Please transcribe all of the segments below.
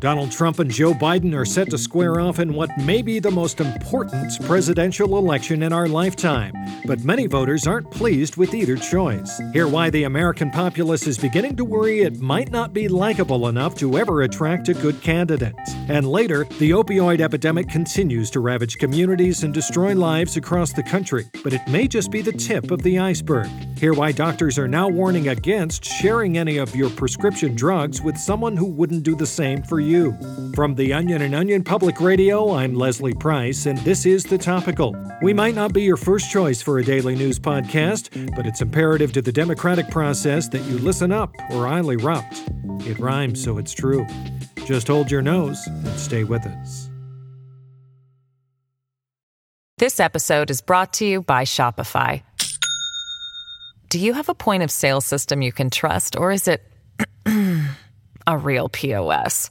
Donald Trump and Joe Biden are set to square off in what may be the most important presidential election in our lifetime. But many voters aren't pleased with either choice. Hear why the American populace is beginning to worry it might not be likable enough to ever attract a good candidate. And later, the opioid epidemic continues to ravage communities and destroy lives across the country. But it may just be the tip of the iceberg. Hear why doctors are now warning against sharing any of your prescription drugs with someone who wouldn't do the same for you you. From the Onion and Onion Public Radio, I'm Leslie Price, and this is The Topical. We might not be your first choice for a daily news podcast, but it's imperative to the democratic process that you listen up or I'll erupt. It rhymes, so it's true. Just hold your nose and stay with us. This episode is brought to you by Shopify. Do you have a point of sale system you can trust, or is it a real POS?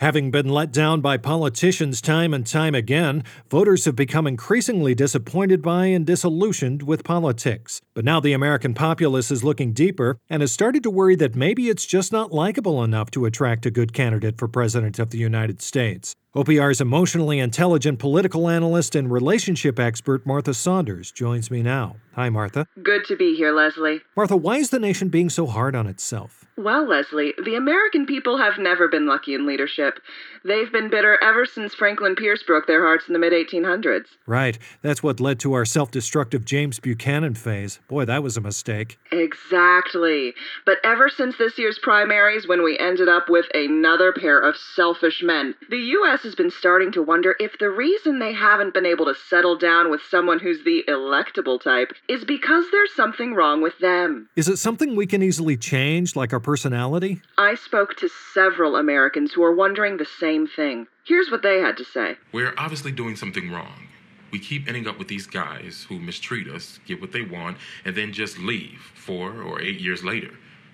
Having been let down by politicians time and time again, voters have become increasingly disappointed by and disillusioned with politics. But now the American populace is looking deeper and has started to worry that maybe it's just not likable enough to attract a good candidate for President of the United States. OPR's emotionally intelligent political analyst and relationship expert Martha Saunders joins me now. Hi, Martha. Good to be here, Leslie. Martha, why is the nation being so hard on itself? Well, Leslie, the American people have never been lucky in leadership. They've been bitter ever since Franklin Pierce broke their hearts in the mid 1800s. Right. That's what led to our self destructive James Buchanan phase. Boy, that was a mistake. Exactly. But ever since this year's primaries, when we ended up with another pair of selfish men, the U.S has been starting to wonder if the reason they haven't been able to settle down with someone who's the electable type is because there's something wrong with them. Is it something we can easily change, like our personality? I spoke to several Americans who are wondering the same thing. Here's what they had to say We're obviously doing something wrong. We keep ending up with these guys who mistreat us, get what they want, and then just leave four or eight years later.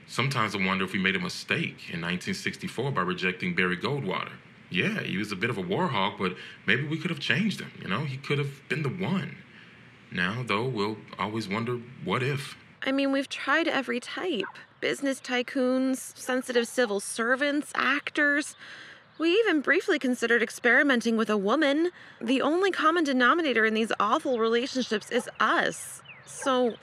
Sometimes I wonder if we made a mistake in 1964 by rejecting Barry Goldwater yeah, he was a bit of a war hawk, but maybe we could have changed him. You know, he could have been the one. Now, though, we'll always wonder what if. I mean, we've tried every type business tycoons, sensitive civil servants, actors. We even briefly considered experimenting with a woman. The only common denominator in these awful relationships is us. So,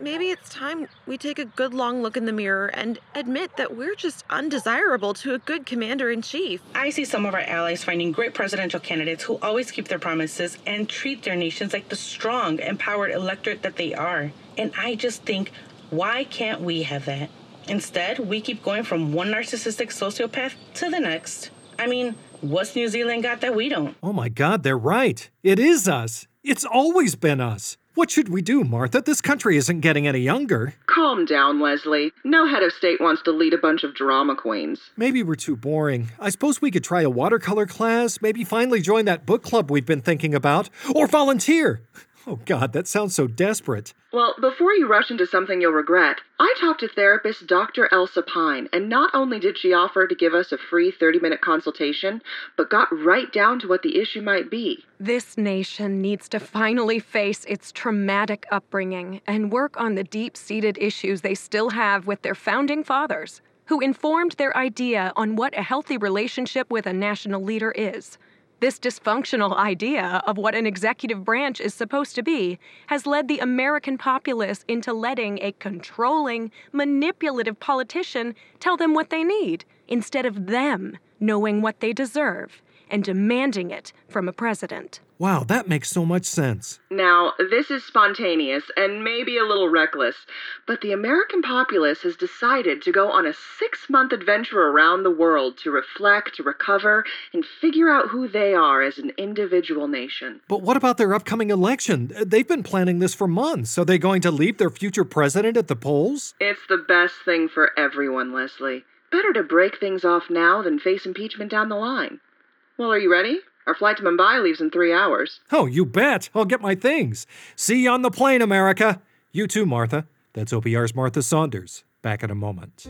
maybe it's time we take a good long look in the mirror and admit that we're just undesirable to a good commander in chief. I see some of our allies finding great presidential candidates who always keep their promises and treat their nations like the strong, empowered electorate that they are. And I just think, why can't we have that? Instead, we keep going from one narcissistic sociopath to the next. I mean, what's New Zealand got that we don't? Oh my God, they're right. It is us. It's always been us. What should we do, Martha? This country isn't getting any younger. Calm down, Leslie. No head of state wants to lead a bunch of drama queens. Maybe we're too boring. I suppose we could try a watercolor class, maybe finally join that book club we've been thinking about, or volunteer. Oh, God, that sounds so desperate. Well, before you rush into something you'll regret, I talked to therapist Dr. Elsa Pine, and not only did she offer to give us a free 30 minute consultation, but got right down to what the issue might be. This nation needs to finally face its traumatic upbringing and work on the deep seated issues they still have with their founding fathers, who informed their idea on what a healthy relationship with a national leader is. This dysfunctional idea of what an executive branch is supposed to be has led the American populace into letting a controlling, manipulative politician tell them what they need instead of them knowing what they deserve and demanding it from a president. Wow, that makes so much sense. Now, this is spontaneous and maybe a little reckless, but the American populace has decided to go on a six month adventure around the world to reflect, to recover, and figure out who they are as an individual nation. But what about their upcoming election? They've been planning this for months. Are they going to leave their future president at the polls? It's the best thing for everyone, Leslie. Better to break things off now than face impeachment down the line. Well, are you ready? Our flight to Mumbai leaves in three hours. Oh, you bet. I'll get my things. See you on the plane, America. You too, Martha. That's OPR's Martha Saunders. Back in a moment.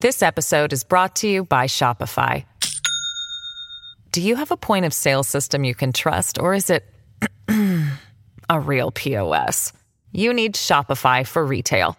This episode is brought to you by Shopify. Do you have a point of sale system you can trust, or is it a real POS? You need Shopify for retail.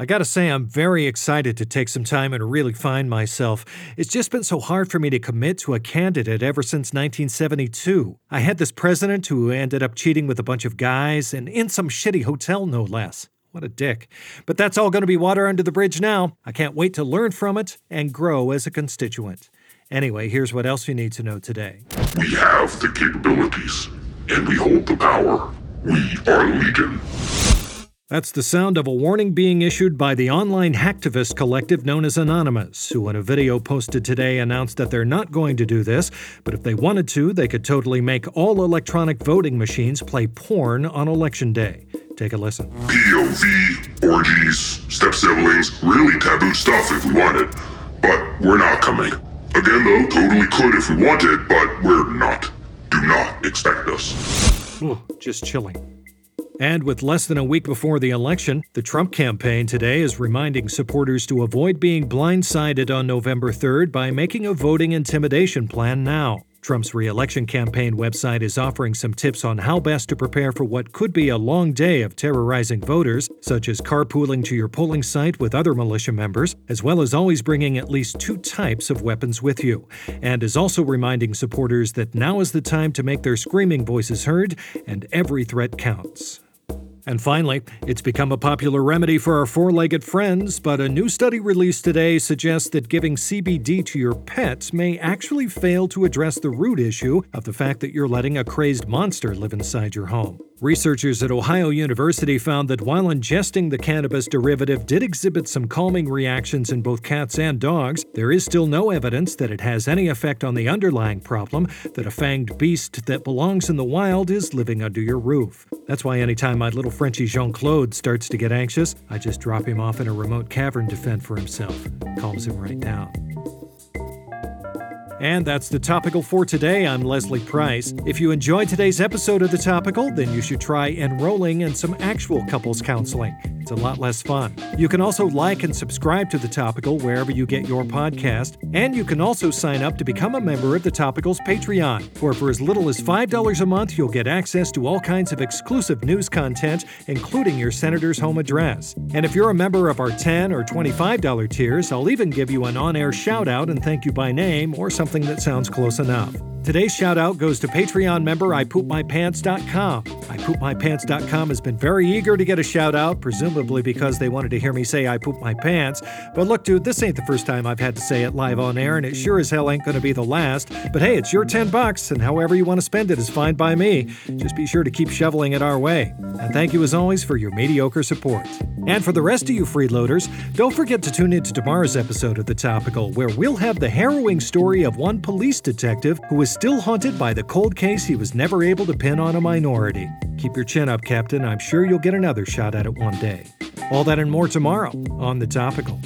I gotta say, I'm very excited to take some time and really find myself. It's just been so hard for me to commit to a candidate ever since 1972. I had this president who ended up cheating with a bunch of guys and in some shitty hotel, no less. What a dick. But that's all to be water under the bridge now. I can't wait to learn from it and grow as a constituent. Anyway, here's what else you need to know today. We have the capabilities, and we hold the power. We are Legion. That's the sound of a warning being issued by the online hacktivist collective known as Anonymous, who in a video posted today announced that they're not going to do this, but if they wanted to, they could totally make all electronic voting machines play porn on election day. Take a listen. POV, orgies, step siblings, really taboo stuff if we wanted. But we're not coming. Again, though, totally could if we wanted, but we're not. Do not expect us. Ooh, just chilling. And with less than a week before the election, the Trump campaign today is reminding supporters to avoid being blindsided on November 3rd by making a voting intimidation plan now. Trump's re-election campaign website is offering some tips on how best to prepare for what could be a long day of terrorizing voters, such as carpooling to your polling site with other militia members, as well as always bringing at least two types of weapons with you, and is also reminding supporters that now is the time to make their screaming voices heard and every threat counts. And finally, it's become a popular remedy for our four legged friends, but a new study released today suggests that giving CBD to your pets may actually fail to address the root issue of the fact that you're letting a crazed monster live inside your home. Researchers at Ohio University found that while ingesting the cannabis derivative did exhibit some calming reactions in both cats and dogs, there is still no evidence that it has any effect on the underlying problem that a fanged beast that belongs in the wild is living under your roof. That's why anytime my little Frenchie Jean Claude starts to get anxious, I just drop him off in a remote cavern to fend for himself. Calms him right down. And that's the topical for today. I'm Leslie Price. If you enjoyed today's episode of The Topical, then you should try enrolling in some actual couples counseling. It's a lot less fun. You can also like and subscribe to The Topical wherever you get your podcast. And you can also sign up to become a member of The Topical's Patreon, where for as little as $5 a month, you'll get access to all kinds of exclusive news content, including your senator's home address. And if you're a member of our 10 or $25 tiers, I'll even give you an on air shout out and thank you by name or something something that sounds close enough. Today's shout out goes to Patreon member ipoopmypants.com. ipoopmypants.com has been very eager to get a shout out, presumably because they wanted to hear me say I poop my pants. But look, dude, this ain't the first time I've had to say it live on air, and it sure as hell ain't to be the last. But hey, it's your 10 bucks, and however you want to spend it is fine by me. Just be sure to keep shoveling it our way. And thank you as always for your mediocre support. And for the rest of you freeloaders, don't forget to tune in to tomorrow's episode of The Topical, where we'll have the harrowing story of one police detective who is still haunted by the cold case he was never able to pin on a minority. Keep your chin up, Captain. I'm sure you'll get another shot at it one day. All that and more tomorrow on The Topical.